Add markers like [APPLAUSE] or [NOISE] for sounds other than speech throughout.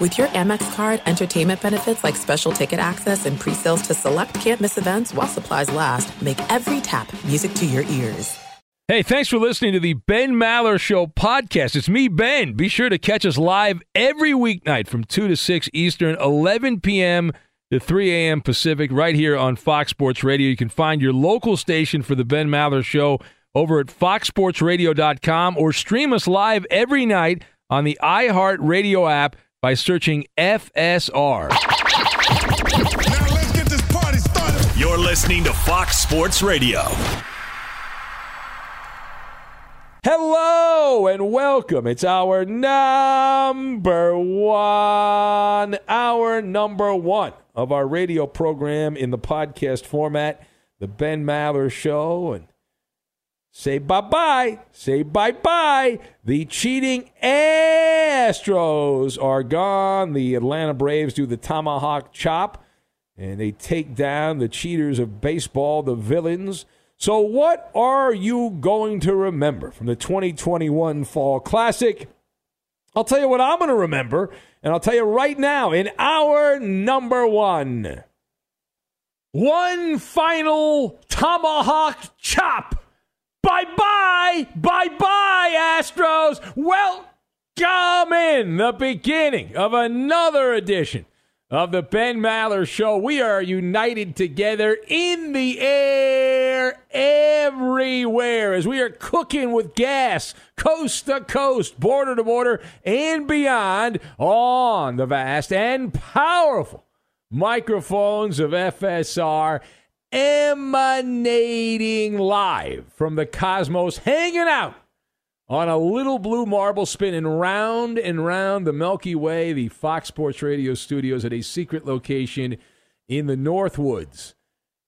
With your Amex card, entertainment benefits like special ticket access and pre-sales to select campus events while supplies last, make every tap music to your ears. Hey, thanks for listening to the Ben Maller Show podcast. It's me, Ben. Be sure to catch us live every weeknight from 2 to 6 Eastern, 11 p.m. to 3 a.m. Pacific, right here on Fox Sports Radio. You can find your local station for the Ben Maller Show over at foxsportsradio.com or stream us live every night on the iHeartRadio app by searching FSR. You're listening to Fox Sports Radio. Hello and welcome. It's hour number one, hour number one of our radio program in the podcast format, the Ben Maller Show. And say bye bye, say bye bye. The cheating Astros are gone. The Atlanta Braves do the tomahawk chop and they take down the cheaters of baseball, the villains. So, what are you going to remember from the 2021 Fall Classic? I'll tell you what I'm going to remember, and I'll tell you right now in hour number one. One final tomahawk chop. Bye bye, bye bye, Astros. Welcome in the beginning of another edition of the Ben Maller Show. We are united together in the air everywhere as we are cooking with gas coast to coast, border to border, and beyond on the vast and powerful microphones of FSR emanating live from the cosmos, hanging out on a little blue marble spinning round and round the Milky Way, the Fox Sports Radio studios at a secret location in the Northwoods.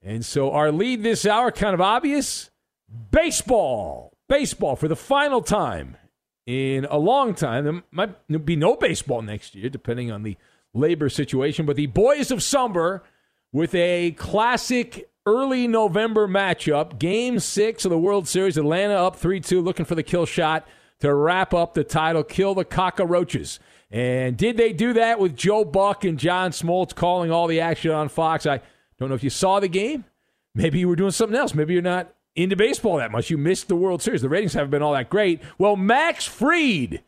And so our lead this hour, kind of obvious baseball. Baseball for the final time in a long time. There might be no baseball next year, depending on the labor situation. But the boys of Summer with a classic early November matchup. Game six of the World Series. Atlanta up 3 2, looking for the kill shot to wrap up the title, kill the cockroaches. And did they do that with Joe Buck and John Smoltz calling all the action on Fox? I don't know if you saw the game. Maybe you were doing something else. Maybe you're not into baseball that much. You missed the World Series. The ratings haven't been all that great. Well, Max Fried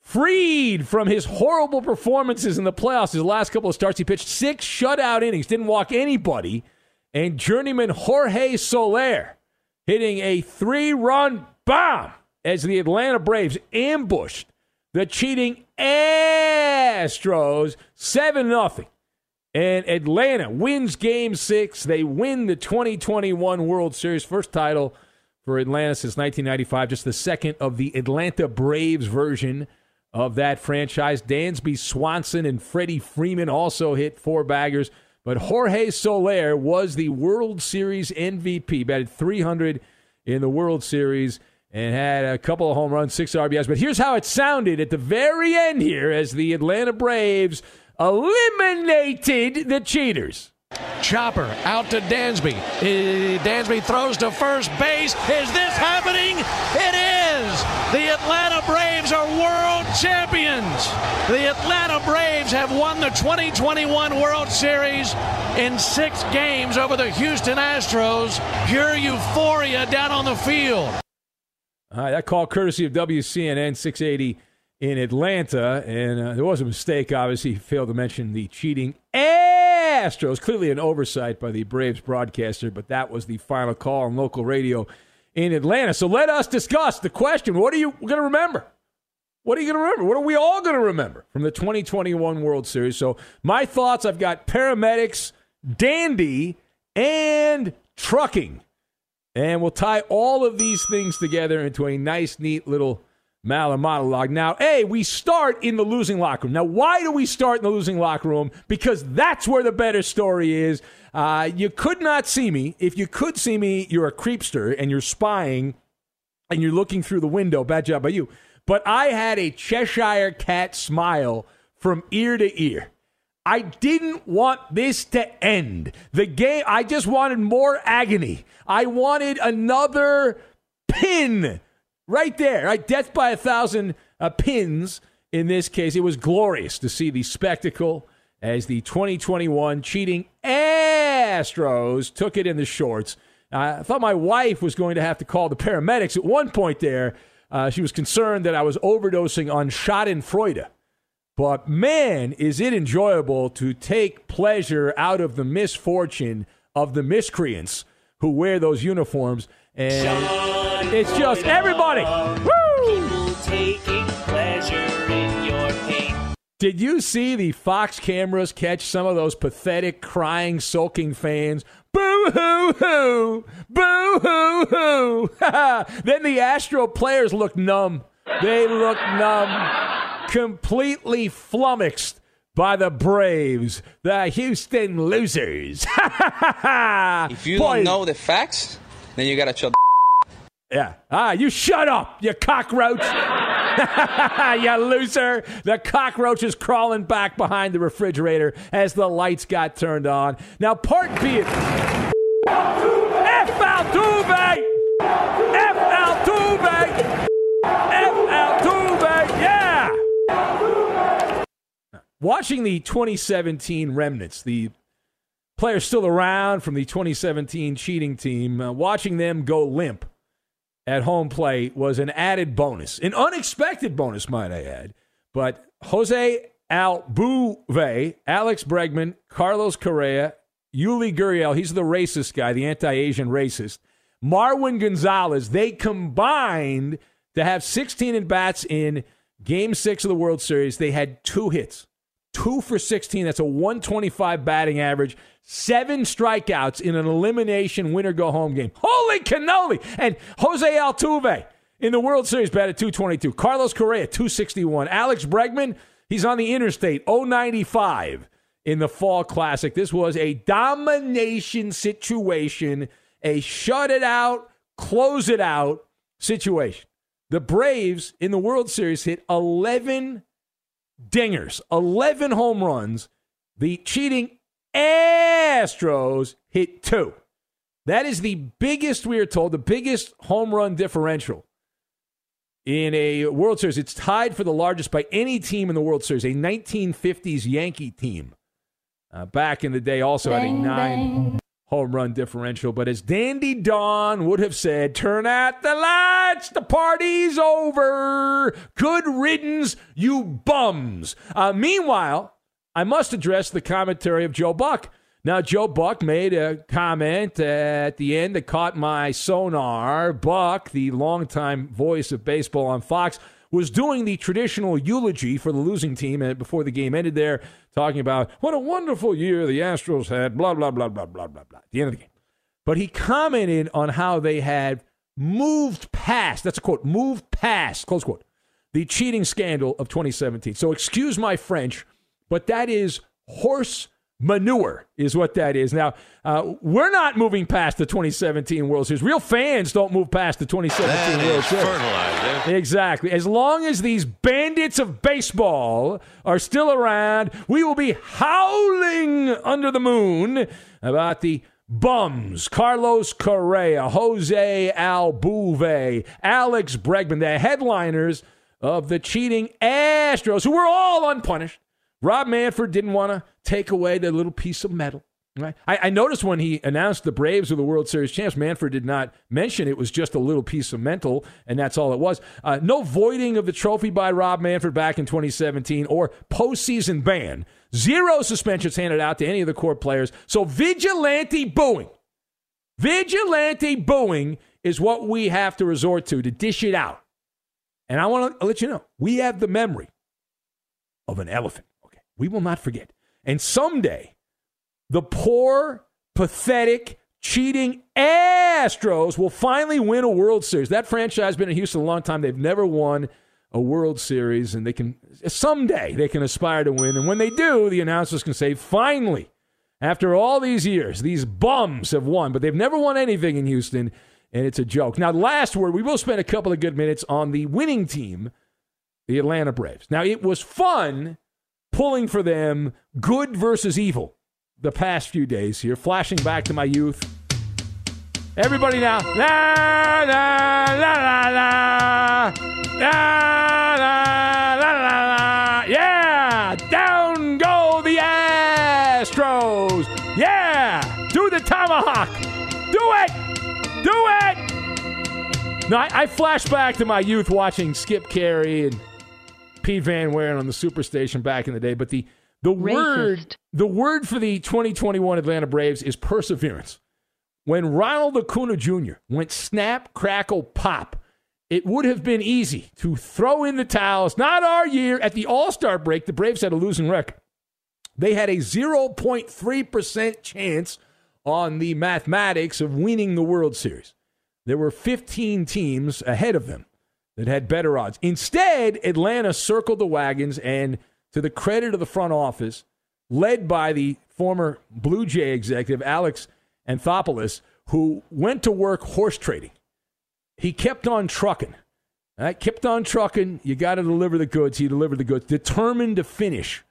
freed from his horrible performances in the playoffs, his last couple of starts, he pitched six shutout innings, didn't walk anybody, and journeyman Jorge Soler hitting a three run bomb as the Atlanta Braves ambushed the cheating Astros 7 0. And Atlanta wins game six. They win the 2021 World Series, first title for Atlanta since 1995, just the second of the Atlanta Braves version of that franchise. Dansby Swanson and Freddie Freeman also hit four baggers. But Jorge Soler was the World Series MVP, batted 300 in the World Series and had a couple of home runs, six RBIs. But here's how it sounded at the very end here as the Atlanta Braves eliminated the cheaters. Chopper out to Dansby. Uh, Dansby throws to first base. Is this happening? It is. The Atlanta Braves are world champions. The Atlanta Braves have won the 2021 World Series in six games over the Houston Astros. Pure euphoria down on the field. All right, that call courtesy of WCNN 680 in Atlanta. And uh, there was a mistake, obviously. He failed to mention the cheating Astros. Clearly an oversight by the Braves broadcaster, but that was the final call on local radio in Atlanta. So let us discuss the question what are you going to remember? What are you going to remember? What are we all going to remember from the 2021 World Series? So, my thoughts I've got paramedics, dandy, and trucking. And we'll tie all of these things together into a nice, neat little Maller monologue. Now, A, we start in the losing locker room. Now, why do we start in the losing locker room? Because that's where the better story is. Uh, you could not see me. If you could see me, you're a creepster and you're spying and you're looking through the window. Bad job by you. But I had a Cheshire cat smile from ear to ear. I didn't want this to end. The game, I just wanted more agony. I wanted another pin right there, right? Death by a thousand uh, pins in this case. It was glorious to see the spectacle as the 2021 cheating Astros took it in the shorts. Uh, I thought my wife was going to have to call the paramedics at one point there. Uh, she was concerned that I was overdosing on Schadenfreude. But man, is it enjoyable to take pleasure out of the misfortune of the miscreants who wear those uniforms. And it's just everybody. Woo! Did you see the Fox cameras catch some of those pathetic, crying, sulking fans? Boo hoo hoo! Boo hoo hoo! [LAUGHS] then the Astro players look numb. They look numb, completely flummoxed by the Braves, the Houston losers. [LAUGHS] if you Boy. don't know the facts, then you gotta chill. Yeah. Ah, you shut up, you cockroach. [LAUGHS] you loser. The cockroach is crawling back behind the refrigerator as the lights got turned on. Now, part B. F. Altuve! F. Altuve! F. Altuve! Yeah! Watching the 2017 remnants, the players still around from the 2017 cheating team, uh, watching them go limp at home plate was an added bonus, an unexpected bonus, might I add. But Jose Altuve, Alex Bregman, Carlos Correa, Yuli Gurriel, he's the racist guy, the anti Asian racist, Marwin Gonzalez, they combined to have 16 at bats in game six of the World Series. They had two hits, two for 16. That's a 125 batting average seven strikeouts in an elimination winner go home game. Holy cannoli! And Jose Altuve in the World Series batted 222. Carlos Correa, 261. Alex Bregman, he's on the interstate, 095 in the Fall Classic. This was a domination situation, a shut it out, close it out situation. The Braves in the World Series hit 11 dingers, 11 home runs. The cheating Astros hit two. That is the biggest, we are told, the biggest home run differential in a World Series. It's tied for the largest by any team in the World Series, a 1950s Yankee team. Uh, back in the day, also bang, had a nine bang. home run differential. But as Dandy Don would have said, turn out the lights, the party's over. Good riddance, you bums. Uh, meanwhile, I must address the commentary of Joe Buck. Now, Joe Buck made a comment at the end that caught my sonar. Buck, the longtime voice of baseball on Fox, was doing the traditional eulogy for the losing team before the game ended there, talking about what a wonderful year the Astros had, blah, blah, blah, blah, blah, blah, blah, at the end of the game. But he commented on how they had moved past, that's a quote, moved past, close quote, the cheating scandal of 2017. So excuse my French, but that is horse manure is what that is. Now, uh, we're not moving past the 2017 World Series. Real fans don't move past the 2017 that World Series. Fertilizer. Exactly. As long as these bandits of baseball are still around, we will be howling under the moon about the bums Carlos Correa, Jose Altuve, Alex Bregman, the headliners of the cheating Astros, who were all unpunished Rob Manfred didn't want to take away the little piece of metal. Right? I, I, noticed when he announced the Braves were the World Series champs, Manfred did not mention it was just a little piece of mental, and that's all it was. Uh, no voiding of the trophy by Rob Manfred back in 2017 or postseason ban. Zero suspensions handed out to any of the core players. So vigilante booing, vigilante booing is what we have to resort to to dish it out. And I want to let you know we have the memory of an elephant. We will not forget. And someday, the poor, pathetic, cheating Astros will finally win a World Series. That franchise has been in Houston a long time. They've never won a World Series, and they can someday they can aspire to win. And when they do, the announcers can say, finally, after all these years, these bums have won, but they've never won anything in Houston, and it's a joke. Now, last word, we will spend a couple of good minutes on the winning team, the Atlanta Braves. Now, it was fun pulling for them good versus evil the past few days here, flashing back to my youth. Everybody now. La, la, la, la, la. La, la, la, la, la. Yeah! Down go the Astros! Yeah! Do the tomahawk! Do it! Do it! No, I, I flash back to my youth watching Skip Caray and Pete Van Wieren on the Superstation back in the day. But the the Racist. word the word for the 2021 Atlanta Braves is perseverance. When Ronald Acuna Jr. went snap, crackle, pop, it would have been easy to throw in the towels. Not our year. At the All Star break, the Braves had a losing record. They had a 0.3% chance on the mathematics of winning the World Series. There were 15 teams ahead of them that had better odds. Instead, Atlanta circled the wagons, and to the credit of the front office, led by the former Blue Jay executive, Alex Anthopoulos, who went to work horse trading. He kept on trucking. Right? Kept on trucking. You got to deliver the goods. He delivered the goods. Determined to finish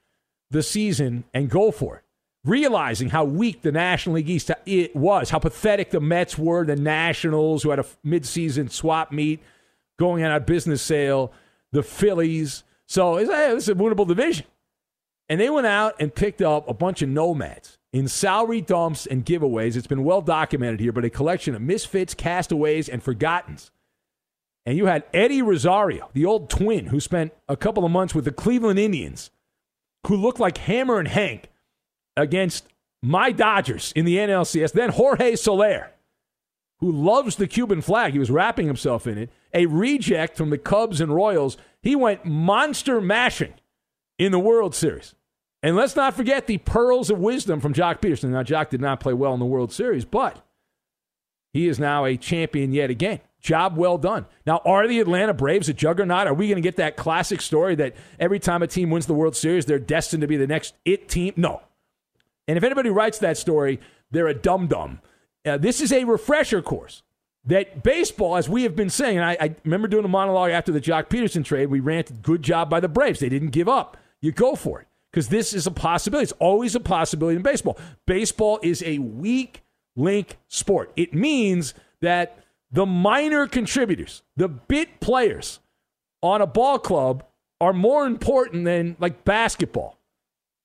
the season and go for it. Realizing how weak the National League East it was, how pathetic the Mets were, the Nationals, who had a midseason swap meet going on a business sale, the Phillies. So it's, hey, a winnable division. And they went out and picked up a bunch of nomads in salary dumps and giveaways. It's been well documented here, but a collection of misfits, castaways, and forgottens. And you had Eddie Rosario, the old twin who spent a couple of months with the Cleveland Indians, who looked like Hammerin' Hank against my Dodgers in the NLCS. Then Jorge Soler, who loves the Cuban flag. He was wrapping himself in it. A reject from the Cubs and Royals. He went monster mashing in the World Series. And let's not forget the pearls of wisdom from Joc Pederson. Now, Joc did not play well in the World Series, but he is now a champion yet again. Job well done. Now, are the Atlanta Braves a juggernaut? Are we going to get that classic story that every time a team wins the World Series, they're destined to be the next it team? No. And if anybody writes that story, they're a dum dum. Uh, this is a refresher course that baseball, as we have been saying, and I, I, remember doing a monologue after the Joc Pederson trade, we ranted, good job by the Braves. They didn't give up. You go for it. because this is a possibility. It's always a possibility in baseball. Baseball is a weak link sport. It means that the minor contributors, the bit players on a ball club are more important than like basketball,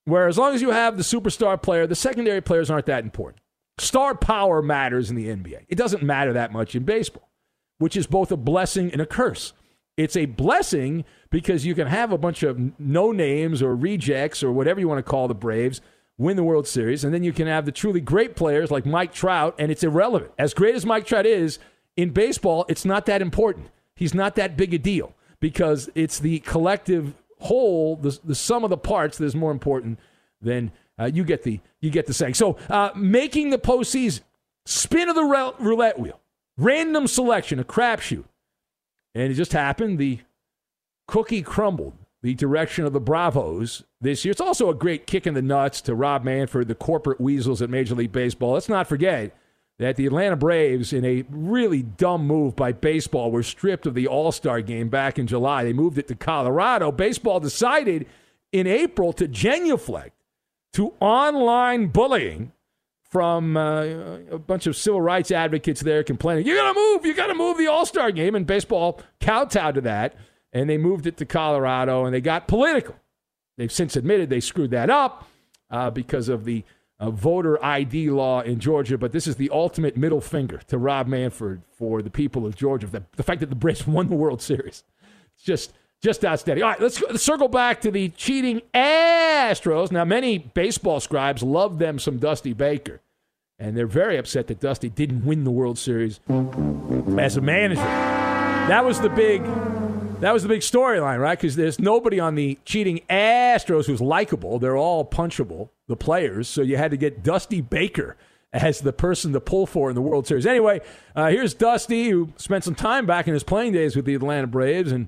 where as long as you have the superstar player, the secondary players aren't that important. Star power matters in the NBA. It doesn't matter that much in baseball, which is both a blessing and a curse. It's a blessing because you can have a bunch of no names or rejects or whatever you want to call the Braves win the World Series, and then you can have the truly great players like Mike Trout, and it's irrelevant. As great as Mike Trout is in baseball, it's not that important. He's not that big a deal because it's the collective whole, the, the sum of the parts that is more important than uh, you get the you get the saying. So uh, making the postseason, spin of the roulette wheel, random selection, a crapshoot, and it just happened. The cookie crumbled the direction of the Bravos this year. It's also a great kick in the nuts to Rob Manfred, the corporate weasels at Major League Baseball. Let's not forget that the Atlanta Braves, in a really dumb move by baseball, were stripped of the All Star game back in July. They moved it to Colorado. Baseball decided in April to genuflect to online bullying from uh, a bunch of civil rights advocates there complaining, you got to move, you got to move the All Star game. And baseball kowtowed to that, and they moved it to Colorado, and they got political. They've since admitted they screwed that up uh, because of the a voter ID law in Georgia, but this is the ultimate middle finger to Rob Manfred for the people of Georgia. The, the fact that the Braves won the World Series. It's just just outstanding. All right, let's, let's circle back to the cheating Astros. Now, many baseball scribes love them some Dusty Baker, and they're very upset that Dusty didn't win the World Series as a manager. That was the big that was the big storyline, right? Because there's nobody on the cheating Astros who's likable. They're all punchable, the players. So you had to get Dusty Baker as the person to pull for in the World Series. Anyway, uh, here's Dusty, who spent some time back in his playing days with the Atlanta Braves, and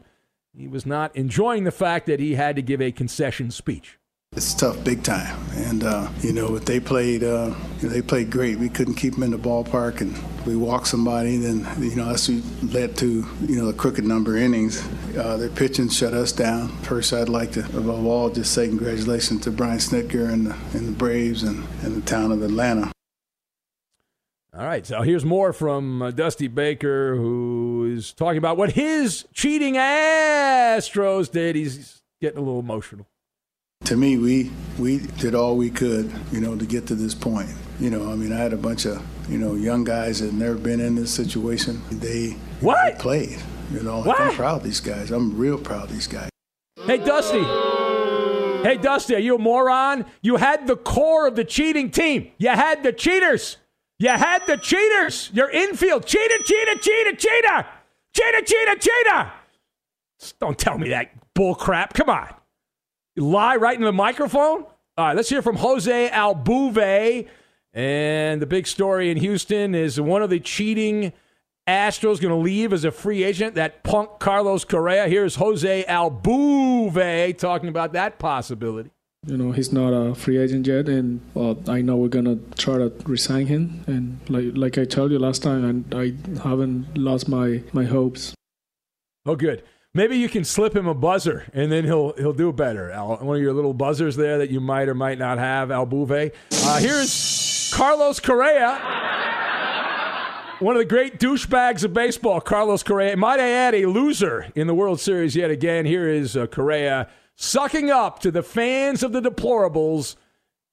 he was not enjoying the fact that he had to give a concession speech. It's tough, big time, and uh, you know, but they played. Uh, they played great. We couldn't keep them in the ballpark, and we walked somebody. Then you know, that's led to you know the crooked number innings. Uh, their pitching shut us down. First, I'd like to, above all, just say congratulations to Brian Snitker and the, and the Braves and, and the town of Atlanta. All right, so here's more from uh, Dusty Baker, who is talking about what his cheating Astros did. He's getting a little emotional to me, we we did all we could, you know, to get to this point. You know, I mean, I had a bunch of you know young guys that had never been in this situation. They what they played. You know, what? I'm proud of these guys. I'm real proud of these guys. Hey, Dusty. Hey, Dusty, are you a moron? You had the core of the cheating team. You had the cheaters. You had the cheaters. Your infield. Cheater, cheater, cheater, cheater. Cheater, cheater, cheater. Don't tell me that bull crap. Come on lie right into the microphone? All right, let's hear from Jose Altuve. And the big story in Houston is one of the cheating Astros going to leave as a free agent. That punk Carlos Correa. Here's Jose Altuve talking about that possibility. You know, he's not a free agent yet, and uh, I know we're gonna try to resign him. And like like I told you last time, and I haven't lost my my hopes. Oh, good. Maybe you can slip him a buzzer, and then he'll he'll do better. Al, one of your little buzzers there that you might or might not have, Altuve. Uh, here's Carlos Correa, one of the great douchebags of baseball. Carlos Correa, might I add, a loser in the World Series yet again. Here is uh, Correa sucking up to the fans of the deplorables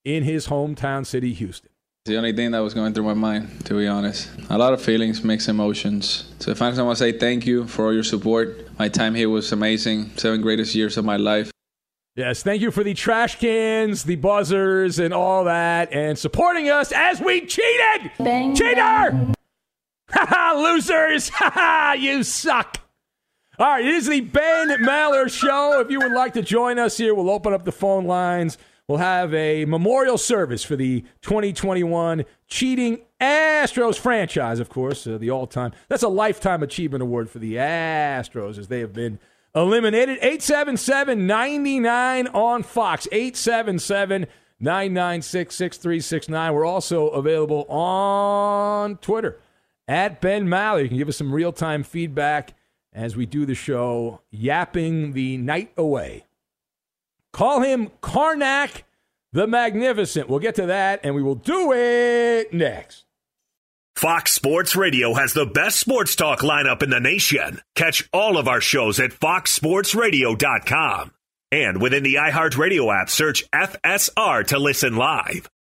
in his hometown city, Houston. The only thing that was going through my mind, to be honest. A lot of feelings, mixed emotions. So, if I want to say thank you for all your support. My time here was amazing. Seven greatest years of my life. Yes, thank you for the trash cans, the buzzers, and all that, and supporting us as we cheated! Bang, Cheater! Ha [LAUGHS] ha, losers! [LAUGHS] Ha ha, you suck! All right, it is the Ben Maller Show. If you would like to join us here, we'll open up the phone lines. We'll have a memorial service for the 2021 Cheating Astros franchise, of course, uh, the all time. That's a Lifetime Achievement Award for the Astros as they have been eliminated. 877 99 on Fox. 877 996 6369. We're also available on Twitter at Ben Maller. You can give us some real time feedback as we do the show, yapping the night away. Call him Karnak the Magnificent. We'll get to that, and we will do it next. Fox Sports Radio has the best sports talk lineup in the nation. Catch all of our shows at foxsportsradio.com. And within the iHeartRadio app, search FSR to listen live.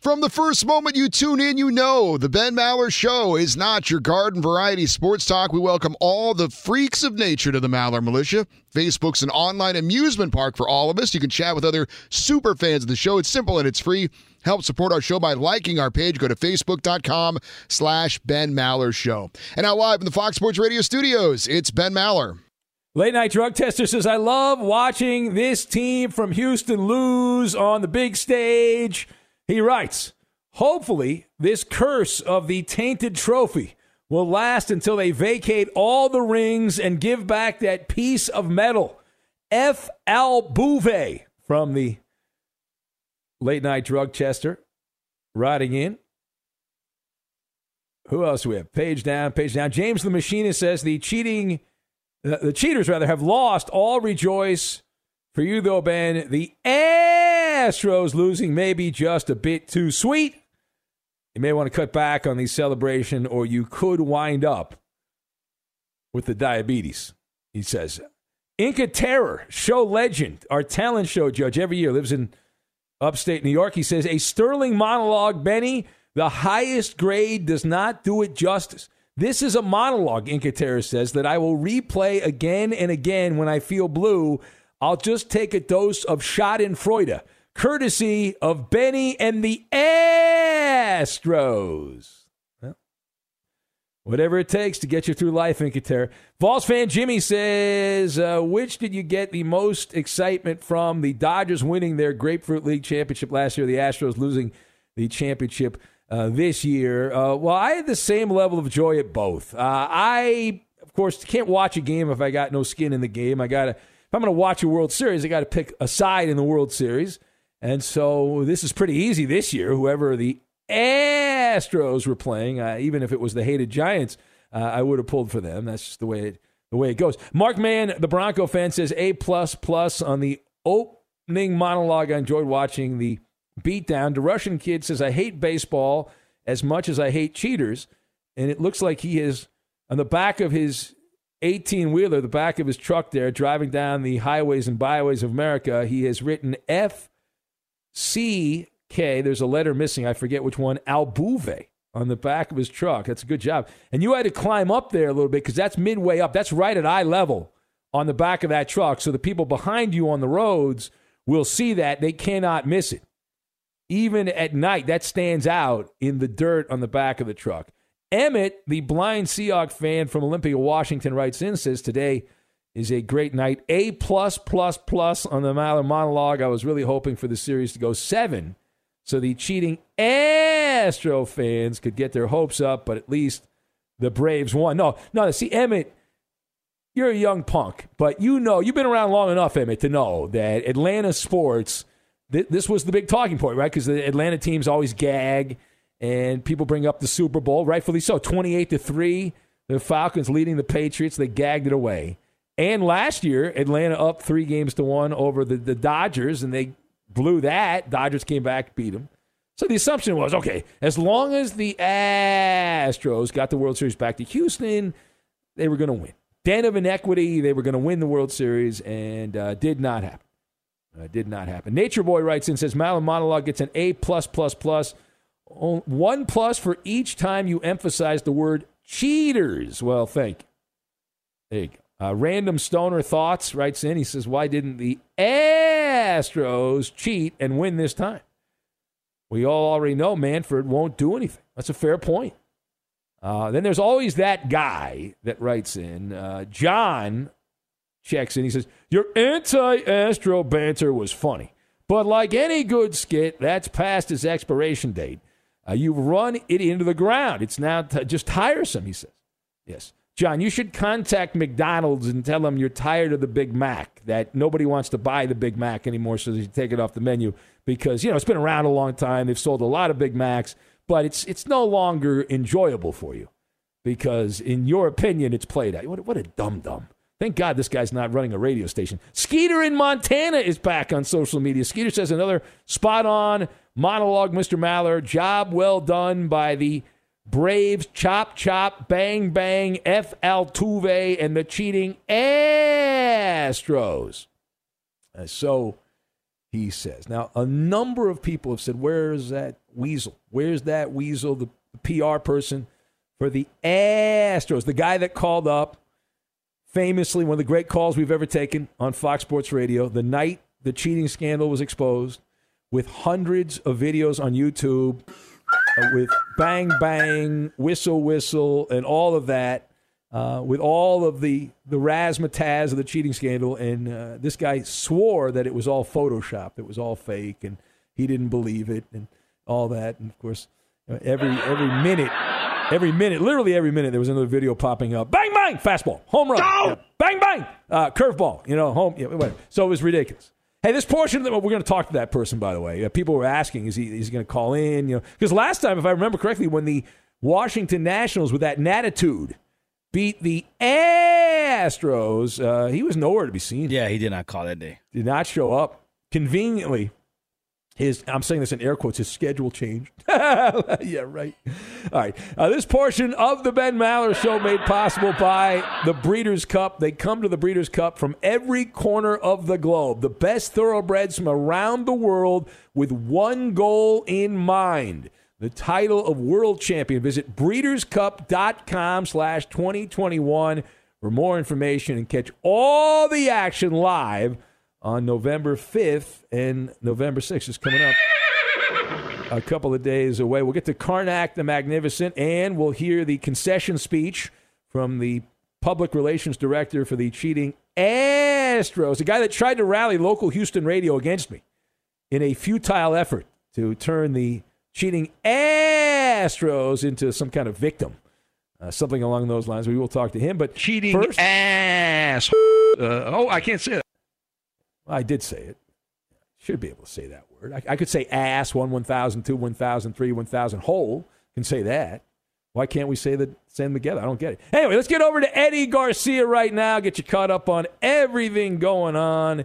From the first moment you tune in, you know the Ben Maller Show is not your garden variety sports talk. We welcome all the freaks of nature to the Maller Militia. Facebook's an online amusement park for all of us. You can chat with other super fans of the show. It's simple and it's free. Help support our show by liking our page. Go to facebook.com slash Ben Maller Show. And now live in the Fox Sports Radio studios, it's Ben Maller. Late night drug tester says, I love watching this team from Houston lose on the big stage. He writes, hopefully, this curse of the tainted trophy will last until they vacate all the rings and give back that piece of metal. F. Altuve from the late night drug tester riding in. Who else we have? Page down, page down. James the Machinist says the cheating, uh, the cheaters rather, have lost. All rejoice for you though, Ben. The Astros losing may be just a bit too sweet. You may want to cut back on the celebration, or you could wind up with the diabetes. He says, Inca Terror, show legend, our talent show judge every year, lives in upstate New York. He says, a sterling monologue, Benny. The highest grade does not do it justice. This is a monologue, Inca Terror says, that I will replay again and again when I feel blue. I'll just take a dose of Schadenfreude, courtesy of Benny and the Astros. Whatever it takes to get you through life, Incater. Vols fan Jimmy says, uh, which did you get the most excitement from? The Dodgers winning their Grapefruit League championship last year, the Astros losing the championship uh, this year. Uh, well, I had the same level of joy at both. Uh, I, of course, can't watch a game if I got no skin in the game. I got to, if I'm going to watch a World Series, I got to pick a side in the World Series. And so this is pretty easy this year. Whoever the Astros were playing, uh, even if it was the hated Giants, uh, I would have pulled for them. That's just the way it, the way it goes. Mark Mann, the Bronco fan, says A plus plus on the opening monologue. I enjoyed watching the beatdown. The Russian kid says I hate baseball as much as I hate cheaters, and it looks like he is on the back of his 18 wheeler, the back of his truck there, driving down the highways and byways of America. He has written F C K, there's a letter missing. I forget which one. Altuve on the back of his truck. That's a good job. And you had to climb up there a little bit because that's midway up. That's right at eye level on the back of that truck. So the people behind you on the roads will see that. They cannot miss it. Even at night, that stands out in the dirt on the back of the truck. Emmett, the blind Seahawk fan from Olympia, Washington, writes in says today is a great night. A plus plus plus on the Maller monologue. I was really hoping for the series to go seven so the cheating Astro fans could get their hopes up, but at least the Braves won. No, no, see, Emmett, you're a young punk, but you know, you've been around long enough, Emmett, to know that Atlanta sports, th- this was the big talking point, right? Because the Atlanta teams always gag and people bring up the Super Bowl, rightfully so. 28 to 3, the Falcons leading the Patriots, they gagged it away. And last year, Atlanta up three games to one over the, the Dodgers, and they blew that. Dodgers came back, beat them. So the assumption was okay, as long as the Astros got the World Series back to Houston, they were going to win. Den of inequity, they were going to win the World Series, and uh, did not happen. Uh, did not happen. Nature Boy writes in says Maller Monologue gets an A plus plus plus, one plus for each time you emphasize the word cheaters. Well, thank you. There you go. Uh, Random Stoner Thoughts writes in. He says, Why didn't the Astros cheat and win this time? We all already know Manfred won't do anything. That's a fair point. Uh, then there's always that guy that writes in. Uh, John checks in. He says, Your anti Astro banter was funny. But like any good skit, that's past its expiration date. Uh, you've run it into the ground. It's now t- just tiresome, he says. Yes. John, you should contact McDonald's and tell them you're tired of the Big Mac, that nobody wants to buy the Big Mac anymore, so they should take it off the menu because, you know, it's been around a long time. They've sold a lot of Big Macs, but it's, it's no longer enjoyable for you because, in your opinion, it's played out. What, what a dum dum. Thank God this guy's not running a radio station. Skeeter in Montana is back on social media. Skeeter says another spot on monologue, Mr. Maller. Job well done by the Braves, chop, chop, bang, bang, F. Altuve, and the cheating Astros. Uh, so he says. Now, a number of people have said, Where's that weasel? Where's that weasel, the PR person for the Astros? The guy that called up, famously, one of the great calls we've ever taken on Fox Sports Radio, the night the cheating scandal was exposed, with hundreds of videos on YouTube with bang bang, whistle whistle, and all of that. Uh, with all of the the razzmatazz of the cheating scandal, and uh, this guy swore that it was all Photoshop, it was all fake, and he didn't believe it, and all that. And of course, uh, every every minute Every minute, literally every minute, there was another video popping up. Bang, bang, fastball, home run. Yeah. Bang, bang, uh, curveball. You know, home. Yeah, whatever. So it was ridiculous. Hey, this portion, of the, we're going to talk to that person, by the way. Uh, people were asking, is he, is he going to call in? You know, because last time, if I remember correctly, when the Washington Nationals with that natitude beat the Astros, uh, he was nowhere to be seen. Yeah, he did not call that day. Did not show up. Conveniently, his I'm saying this in air quotes. His schedule changed. [LAUGHS] yeah, right. All right. Uh, this portion of the Ben Maller Show made possible by the Breeders' Cup. They come to the Breeders' Cup from every corner of the globe. The best thoroughbreds from around the world with one goal in mind the title of world champion. Visit breederscup.com slash 2021 for more information and catch all the action live on November 5th and November 6th is coming up a couple of days away. We'll get to Karnak the Magnificent and we'll hear the concession speech from the public relations director for the cheating Astros, the guy that tried to rally local Houston radio against me in a futile effort to turn the cheating Astros into some kind of victim. Uh, something along those lines. We will talk to him. But cheating first, ass. Uh, oh, I can't say that. I did say it. Should be able to say that word. I, I could say ass one one thousand, two one thousand, three one thousand. Whole can say that. Why can't we say that? Say them together. I don't get it. Anyway, let's get over to Eddie Garcia right now. Get you caught up on everything going on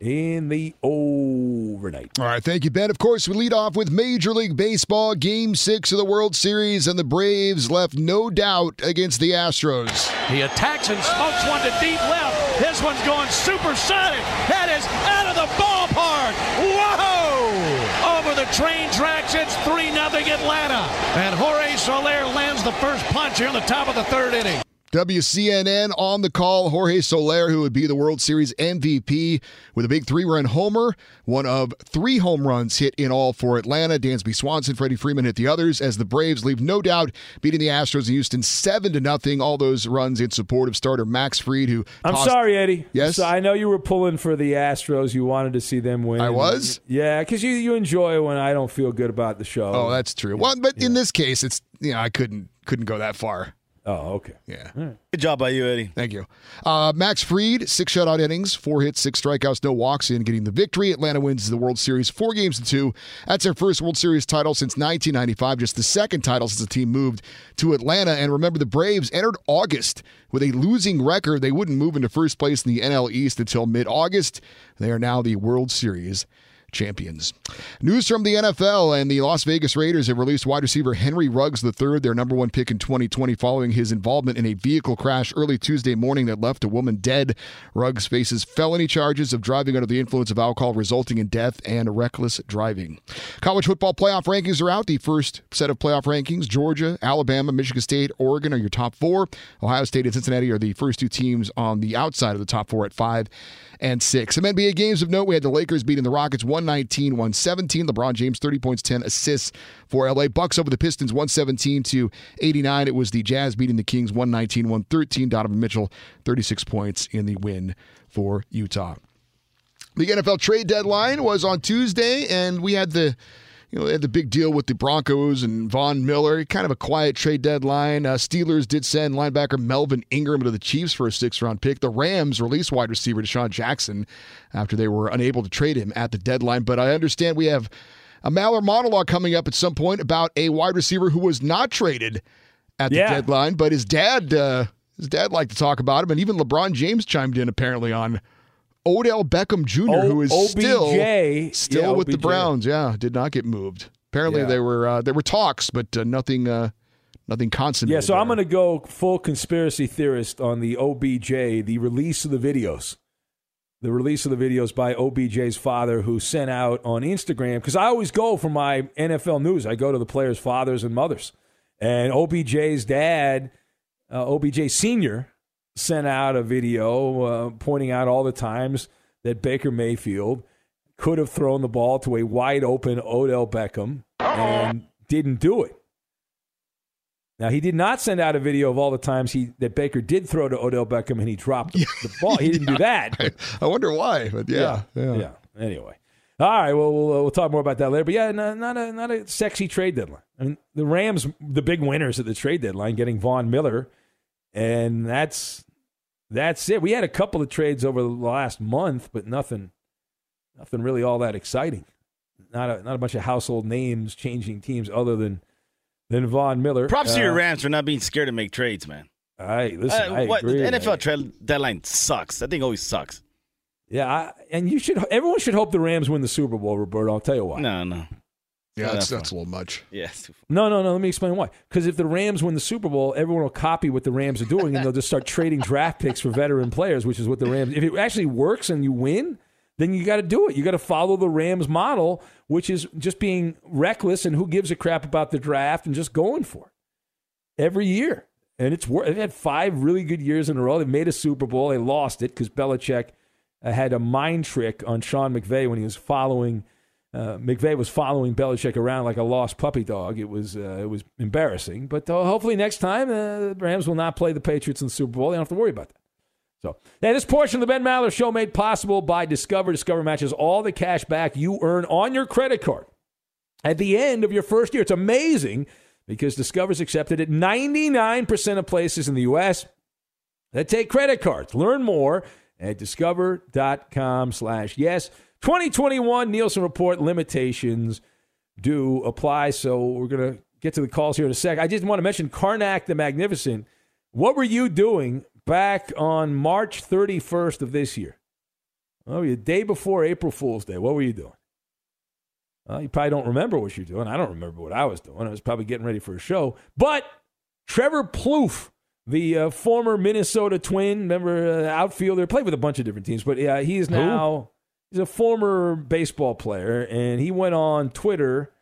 in the overnight. All right, thank you, Ben. Of course, we lead off with Major League Baseball, Game 6 of the World Series, and the Braves left no doubt against the Astros. He attacks and smokes one to deep left. This one's going supersonic. That is out of the ballpark. Whoa! Over the train tracks, it's 3 0 Atlanta. And Jorge Soler lands the first punch here in the top of the third inning. WCNN on the call. Jorge Soler, who would be the World Series MVP with a big three run homer, one of three home runs hit in all for Atlanta. Dansby Swanson, Freddie Freeman hit the others as the Braves leave no doubt beating the Astros in Houston 7 to nothing. All those runs in support of starter Max Fried, who. I'm sorry, Eddie. Yes. So I know you were pulling for the Astros. You wanted to see them win. I was? Yeah, because you, you enjoy when I don't feel good about the show. Oh, that's true. Well, but yeah. in this case, it's, you know, I couldn't couldn't go that far. Oh, okay. Yeah. Right. Good job by you, Eddie. Thank you. Uh, Max Fried, six shutout innings, four hits, six strikeouts, no walks in, getting the victory. Atlanta wins the World Series four games to two. That's their first World Series title since 1995, just the second title since the team moved to Atlanta. And remember, the Braves entered August with a losing record. They wouldn't move into first place in the NL East until mid August. They are now the World Series champions. News from the NFL and the Las Vegas Raiders have released wide receiver Henry Ruggs III, their number one pick in 2020, following his involvement in a vehicle crash early Tuesday morning that left a woman dead. Ruggs faces felony charges of driving under the influence of alcohol, resulting in death and reckless driving. College football playoff rankings are out. The first set of playoff rankings Georgia, Alabama, Michigan State, Oregon are your top four. Ohio State and Cincinnati are the first two teams on the outside of the top four at five and six. Some NBA games of note we had the Lakers beating the Rockets 119 117. LeBron James 30 points, 10 assists for LA. Bucks over the Pistons 117 to 89. It was the Jazz beating the Kings 119 113. Donovan Mitchell 36 points in the win for Utah. The NFL trade deadline was on Tuesday, and we had the you know, they had the big deal with the Broncos and Von Miller. Kind of a quiet trade deadline. Uh, Steelers did send linebacker Melvin Ingram to the Chiefs for a six round pick. The Rams released wide receiver DeSean Jackson after they were unable to trade him at the deadline. But I understand we have a Maller monologue coming up at some point about a wide receiver who was not traded at the Yeah. deadline, but his dad. Uh, his dad liked to talk about him, and even LeBron James chimed in apparently on Odell Beckham Jr., O- who is still OBJ. still Yeah, with the Browns. Yeah, did not get moved. Apparently, Yeah. there were uh, there were talks, but uh, nothing uh, nothing consummated. Yeah, so I'm going to go full conspiracy theorist on the OBJ, the release of the videos. The release of the videos by OBJ's father, who sent out on Instagram, because I always go for my NFL news. I go to the players' fathers and mothers. And OBJ's dad, uh, OBJ Sr., sent out a video uh, pointing out all the times that Baker Mayfield could have thrown the ball to a wide open Odell Beckham and didn't do it. Now he did not send out a video of all the times he that Baker did throw to Odell Beckham and he dropped the, the [LAUGHS] ball. He didn't do that. but- I wonder why, but yeah, yeah. yeah. Anyway, All right, well, we'll, we'll talk more about that later. But yeah, not, not a not a sexy trade deadline. I mean, the Rams, the big winners at the trade deadline, getting Von Miller, and that's that's it. We had a couple of trades over the last month, but nothing, nothing really all that exciting. Not a not a bunch of household names changing teams other than than Von Miller. Props Uh, to your Rams for not being scared to make trades, man. I listen. Uh, I what- agree. the man. NFL trade deadline sucks. That thing always sucks. Yeah, I, and you should. Everyone should hope the Rams win the Super Bowl, Roberto. I'll tell you why. No, no. Yeah, that's, that's a little much. Yes. No, no, no. Let me explain why. Because if the Rams win the Super Bowl, everyone will copy what the Rams are doing, and they'll just start trading draft picks for veteran players, which is what the Rams. If it actually works and you win, then you got to do it. You got to follow the Rams model, which is just being reckless and who gives a crap about the draft and just going for it every year. And it's wor- they've had five really good years in a row. They made a Super Bowl. They lost it because Belichick uh, had a mind trick on Sean McVay when he was following. Uh, was following Belichick around like a lost puppy dog. It was uh, it was embarrassing. But uh, hopefully next time uh, the Rams will not play the Patriots in the Super Bowl. They don't have to worry about that. So, now this portion of the Ben Maller Show made possible by Discover. Discover matches all the cash back you earn on your credit card at the end of your first year. It's amazing because Discover's accepted at 99% of places in the U.S. that take credit cards. Learn more at discover.com slash yes. 2021 Nielsen Report limitations do apply. So we're going to get to the calls here in a sec. I just want to mention Karnak the Magnificent. What were you doing back on March 31st of this year? Oh, the day before April Fool's Day. What were you doing? Well, you probably don't remember what you're doing. I don't remember what I was doing. I was probably getting ready for a show. But Trevor Plouffe, the uh, former Minnesota Twin, remember uh, outfielder, played with a bunch of different teams, but yeah, he is now he's a former baseball player, and he went on Twitter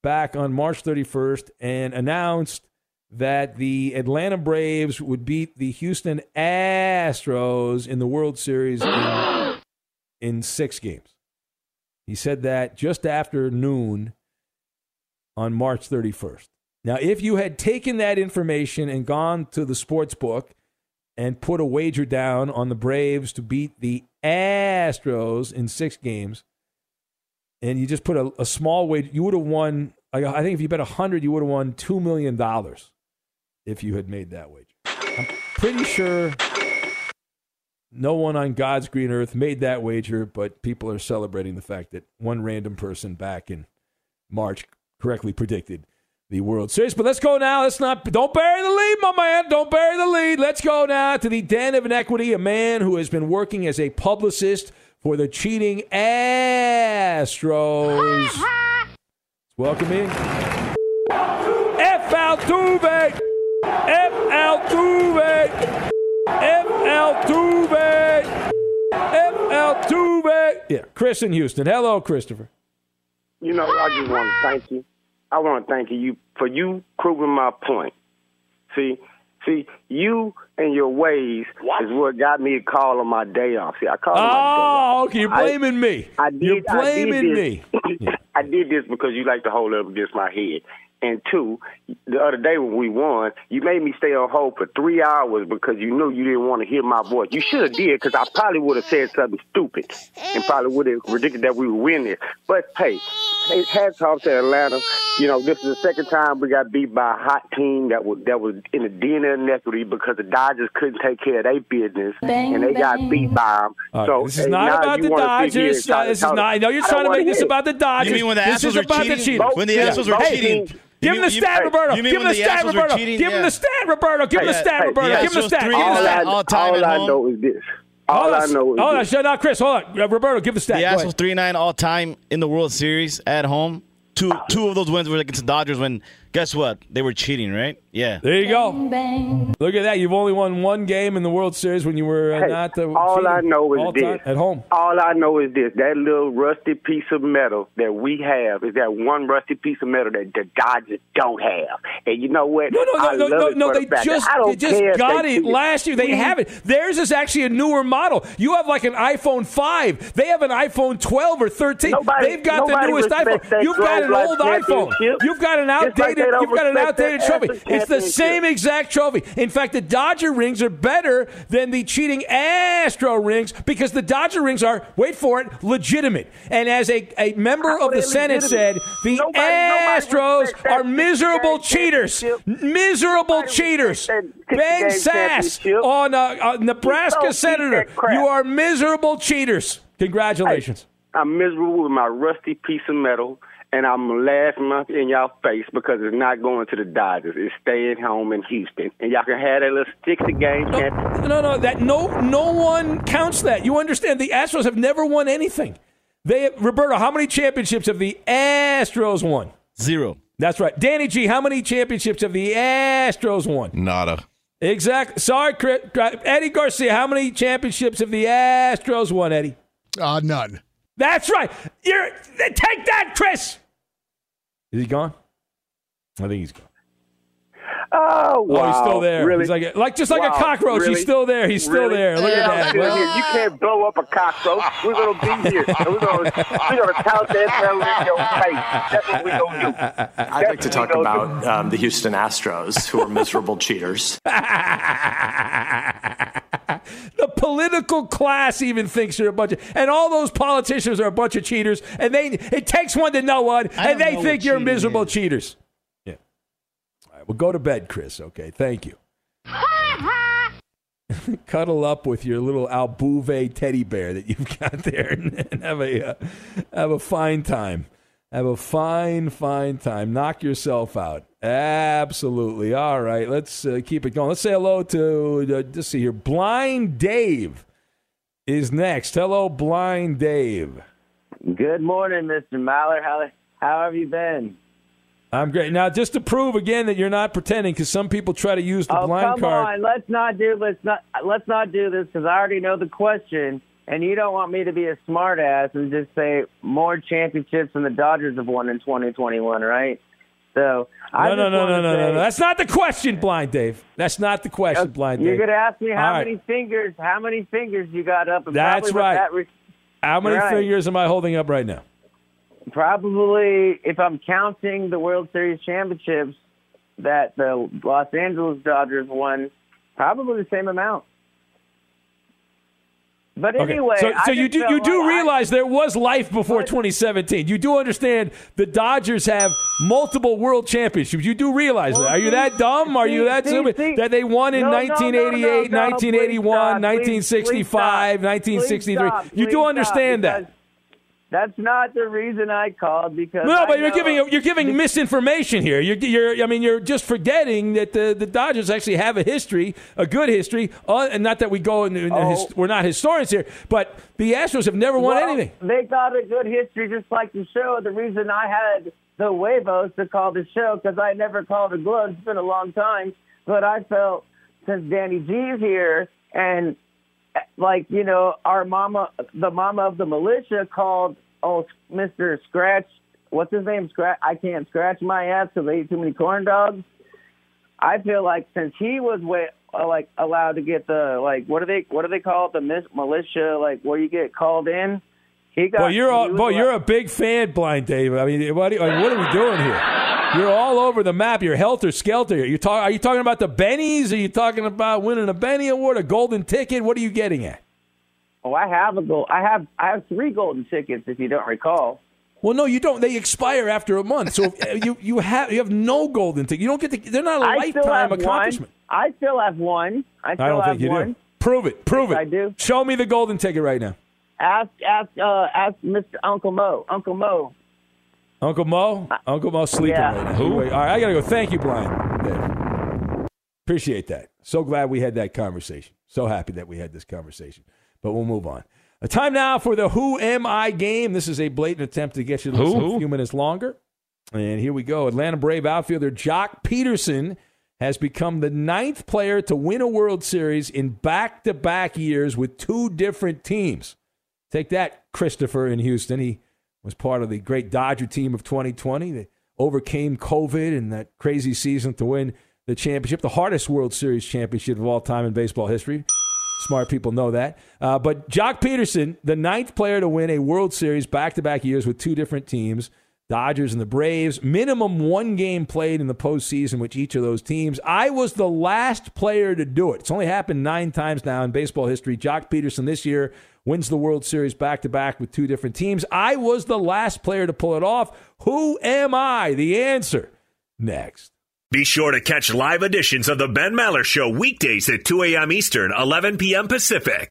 back on March 31st and announced that the Atlanta Braves would beat the Houston Astros in the World Series in, in six games. He said that just after noon on March 31st. Now, if you had taken that information and gone to the sports book and put a wager down on the Braves to beat the Astros in six games, and you just put a, a small wager, you would have won. I think if you bet 100, you would have won $2 million if you had made that wager. I'm pretty sure no one on God's green earth made that wager, but people are celebrating the fact that one random person back in March correctly predicted the World Series. But let's go now. Let's not don't bury the lead, my man. Don't bury the lead. Let's go now to the den of inequity. A man who has been working as a publicist for the cheating Astros. Welcome in. F. Altuve. F. Altuve. F. Altuve. F. Altuve. Yeah, Chris in Houston. Hello, Christopher. You know, I just want to thank you. I want to thank you for you proving my point. See, see, you and your ways is what got me to call on my day off. See, I called on my day off. Oh, okay. You're blaming me. I did, You're I blaming did me. [LAUGHS] I did this because you like to hold up against my head. And two, the other day when we won, you made me stay on hold for three hours because you knew you didn't want to hear my voice. You should have did because I probably would have said something stupid and probably would have predicted that we would win this. But hey, hey, hats off to Atlanta. You know, this is the second time we got beat by a hot team that was that was in the den of inequity because the Dodgers couldn't take care of their business and they got beat by them. All right, so this is hey, not now about you the wanna sit here and Dodgers. Uh, this is not. I know you're I trying to make this about the Dodgers. mean when the this Astros is were about the cheating? cheating. When the Astros were Hey, cheating? Give him the mean- stat, Roberto. Give him the the stat, Roberto. Give him the stat, Roberto. Give him the Hey, stat, Roberto. Give him the Astros stat. three all and I, all time all I home. know is this. All Hold I on. know is Hold on. this. Shut up, Chris. Hold on. Uh, Roberto, give the stat. The Astros three nine all time in the World Series at home. Two two of those wins were against the Dodgers. When guess what? They were cheating, right? Yeah. There you go. bang. Look at that. You've only won one game in the World Series when you were uh, Hey, not the all cheating I know is all this. time at home. All I know is this: that little rusty piece of metal that we have is that one rusty piece of metal that the Dodgers don't have. And you know what? No, no, I no, no, no, it no. for the They just, they just got they it cheat. last year. They Please. have it. Theirs is actually a newer model. You have like an iPhone 5. They have an iPhone 12 or 13. Nobody- They've got the nobody newest respects iPhone. You've got an old iPhone. You've got an Just like outdated don't You've got an outdated trophy. It's the same exact trophy. In fact, the Dodger rings are better than the cheating Astro rings because the Dodger rings are, wait for it, legitimate. And as a, a member of the Senate said, the Nobody- nobody Astros that are miserable cheaters. Miserable cheaters. Ben Sasse on uh, uh, Nebraska Senator. You are miserable cheaters. Congratulations. I'm miserable with my rusty piece of metal, and I'm last month in y'all face because it's not going to the Dodgers. It's staying home in Houston, and y'all can have that little sixty game championship. No, no, that no, no one counts that. You understand? The Astros have never won anything. They, Roberto, how many championships have the Astros won? Zero. That's right. Danny G, how many championships have the Astros won? Nada. Exactly. Sorry, Chris. Eddie Garcia, how many championships have the Astros won, Eddie? Uh, none. That's right. You're take that, Chris. Is he gone? I think he's gone. Oh, wow. Oh, he's still there. Really? He's like, like just like Wow, a cockroach. really? He's still there. He's still Really? there. Look Yeah, at that. still Well. You can't blow up a cockroach. We're gonna be here. We're gonna we're gonna tout that hell in your face. That's what we're gonna do. I'd like to talk about um, the Houston Astros, who are miserable cheaters. [LAUGHS] the political class even thinks you're a bunch of, and all those politicians are a bunch of cheaters. And they, it takes one to know one, and they think you're cheating miserable cheaters. Right. Well, go to bed, Chris. Okay. Thank you. [LAUGHS] Cuddle up with your little Altuve teddy bear that you've got there, and, have a uh, have a fine time. Have a fine, fine time. Knock yourself out. Absolutely. All right. Let's uh, keep it going. Let's say hello to, uh, let's see here. Blind Dave is next. Hello, Blind Dave. Good morning, Mr. Mallard. How how have you been? I'm great. Now, just to prove again that you're not pretending, because some people try to use the oh, blind come card. on. Let's not do let's not let's not do this because I already know the question, and you don't want me to be a smartass and just say more championships than the Dodgers have won in 2021, right? So I No, no, no, no, no, no, say- no. That's not the question, Blind Dave. That's not the question, Blind Dave. You're gonna ask me how right. many fingers, how many fingers you got up? And That's right. That re- How many Right. fingers am I holding up right now? Probably, if I'm counting the World Series championships that the Los Angeles Dodgers won, probably the same amount. But Okay. anyway, so, so you do you felt do like I- realize there was life before 2017. You do understand the Dodgers have multiple World Championships. You do realize that. Are you that dumb? Are you that stupid that they won in No, no, no, 1988, no, no, 1981, please stop. Please- please 1965, 1963? Please. You do understand that. That's not the reason I called because No, but you're giving you're giving misinformation here. You're, you're I mean you're just forgetting that the, the Dodgers actually have a history, a good history, uh, and not that we go and and Oh. his, we're not historians here, but the Astros have never won Well, anything. They got a good history, just like the show. The reason I had the huevos to call the show because I never called a glove. It's been a long time, but I felt since Danny G's here and like you know our mama, the mama of the militia called oh Mister Scratch. What's his name? Scratch. I can't scratch my ass because I ate too many corn dogs. I feel like since he was way, uh, like allowed to get the like what do they what do they call it the mis- militia like where you get called in. He got. well, you're was boy, allowed- you're a big fan, Blind Dave. I mean, what, are- like, what are we doing here? You're all over the map. You're helter skelter. You talk? Are you talking about the Bennies? Are you talking about winning a Benny Award, a golden ticket? What are you getting at? Oh, I have a gold. I have I have three golden tickets if you don't recall. Well, no, you don't. They expire after a month, so [LAUGHS] you you have you have no golden ticket. You don't get the. They're not a I still lifetime have accomplishment. one. I still have one. I still I don't have think you one. do. Prove it. Prove Yes, it. I do. Show me the golden ticket right now. Ask ask uh ask Mr. Uncle Mo. Uncle Mo. Uncle Mo. Uncle Mo sleeping Yeah. right now. Who? All right, I gotta go. Thank you, Brian. Dave. Appreciate that. So glad we had that conversation. So happy that we had this conversation. But we'll move on. A time now for the Who Am I game. This is a blatant attempt to get you to listen Who? a few minutes longer. And here we go. Atlanta Brave outfielder Joc Pederson has become the ninth player to win a World Series in back to back years with two different teams. Take that, Christopher in Houston. He was part of the great Dodger team of 2020. They overcame COVID and that crazy season to win the championship, the hardest World Series championship of all time in baseball history. Smart people know that. Uh, but Joc Pederson, the ninth player to win a World Series back to back years with two different teams. Dodgers and the Braves. Minimum one game played in the postseason with each of those teams. I was the last player to do it. It's only happened nine times now in baseball history. Joc Pederson this year wins the World Series back to back with two different teams. I was the last player to pull it off. Who am I? The answer next. Be sure to catch live editions of The Ben Maller Show weekdays at 2 a.m. Eastern, 11 p.m. Pacific.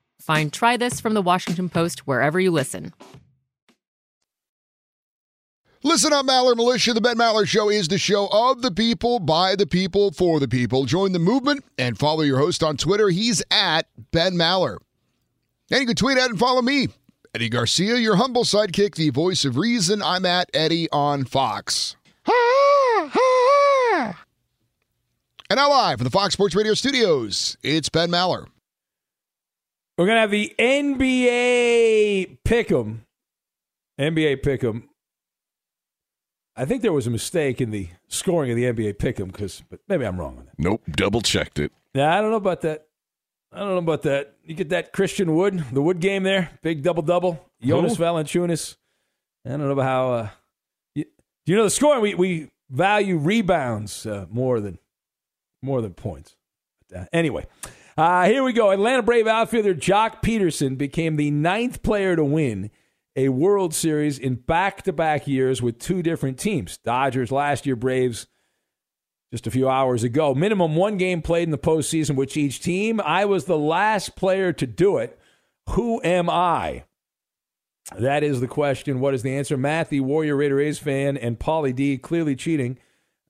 Find Try This from the Washington Post wherever you listen. Listen up, Maller Militia. The Ben Maller Show is the show of the people, by the people, for the people. Join the movement and follow your host on Twitter. He's at Ben Maller. And you can tweet at and follow me, Eddie Garcia, your humble sidekick, the voice of reason. I'm at Eddie on Fox. And now live from the Fox Sports Radio studios, it's Ben Maller. We're gonna have the NBA pick'em. NBA pick'em. I think there was a mistake in the scoring of the NBA pick'em because, but maybe I'm wrong on that. Nope, double checked it. Yeah, I don't know about that. I don't know about that. You get that Christian Wood, the Wood game there, big double double. Jonas Who? Valanciunas. I don't know about how. Uh, you, you know the scoring? We we value rebounds uh, more than more than points. Uh, anyway, uh, here we go. Atlanta Brave outfielder Joc Pederson became the ninth player to win a World Series in back to back years with two different teams. Dodgers last year, Braves just a few hours ago. Minimum one game played in the postseason with each team. I was the last player to do it. Who am I? That is the question. What is the answer? Matt, the Warrior Raider A's fan, and Paulie D, clearly cheating.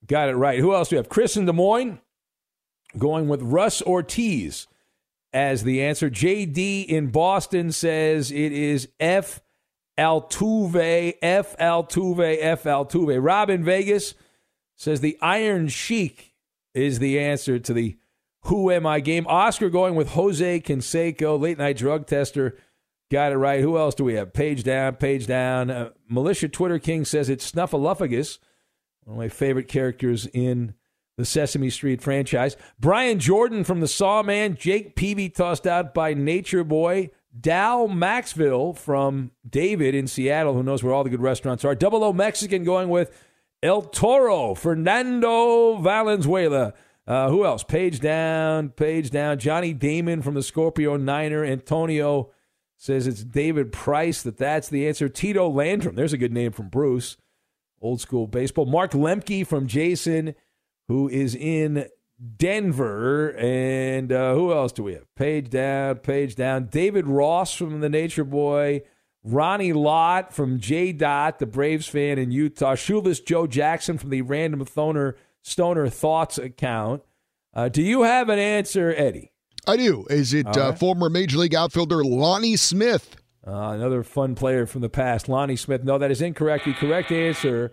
Got it right. Who else do we have? Chris in Des Moines going with Russ Ortiz as the answer. JD in Boston says it is F. Altuve, F. Altuve, F. Altuve. Rob in Vegas says the Iron Sheik is the answer to the Who Am I game. Oscar going with Jose Canseco, late night drug tester. Got it right. Who else do we have? Page down, page down. Uh, Militia Twitter King says it's Snuffleupagus, one of my favorite characters in the Sesame Street franchise. Brian Jordan from the Sawman. Jake Peavy tossed out by Nature Boy. Dal Maxvill from David in Seattle, who knows where all the good restaurants are. Double O Mexican going with El Toro, Fernando Valenzuela. Uh, who else? Page down, page down. Johnny Damon from the Scorpio Niner. Antonio says it's David Price, that that's the answer. Tito Landrum, there's a good name from Bruce. Old school baseball. Mark Lemke from Jason, who is in Denver. And uh, who else do we have? Page down, page down. David Ross from the Nature Boy. Ronnie Lott from J. Dot, the Braves fan in Utah. Shoeless Joe Jackson from the Random Stoner, Stoner Thoughts account. Uh, do you have an answer, Eddie? I do. Is it uh, former Major League outfielder Lonnie Smith? Uh, another fun player from the past, Lonnie Smith. No, that is incorrect. The correct answer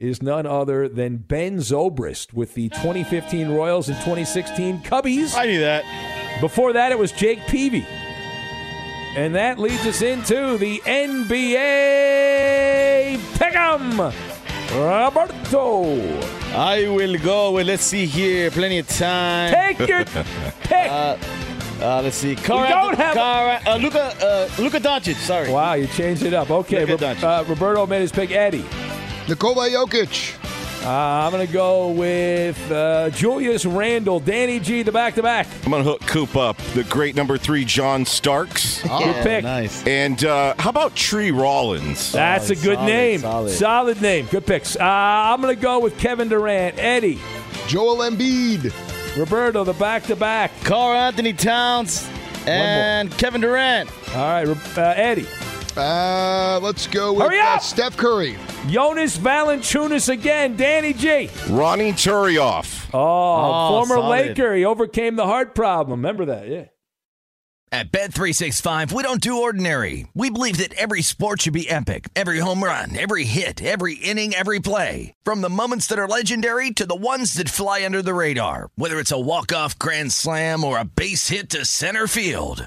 is none other than Ben Zobrist with the 2015 Royals and 2016 Cubbies. I knew that. Before that, it was Jake Peavy. And that leads us into the NBA Pick'em. Roberto. I will go with, let's see here, plenty of time. Take your [LAUGHS] pick. Uh, uh, let's see. Car- don't have- Car- uh, Luka, uh, Luka Doncic, sorry. Wow, you changed it up. Okay, Luka Ro- uh, Roberto made his pick. Eddie. Nikola Jokic. Uh, I'm going to go with uh, Julius Randle. Danny G, the back to back. I'm going to hook Coop up. The great number three, John Starks. Good pick. Nice. And uh, how about Tree Rollins? That's a good solid, name. solid. name. Good picks. Uh, I'm going to go with Kevin Durant. Eddie. Joel Embiid. Roberto, the back to back. Karl-Anthony Towns and Kevin Durant. All right, uh, Eddie. Uh, let's go with Hurry uh! Steph Curry. Jonas Valanciunas again. Danny G. Ronny Turiaf. Oh, Oh, former solid. Laker. He overcame the heart problem. Remember that? Yeah. At Bet365, we don't do ordinary. We believe that every sport should be epic. Every home run, every hit, every inning, every play. From the moments that are legendary to the ones that fly under the radar. Whether it's a walk-off grand slam or a base hit to center field.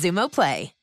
Xumo Play.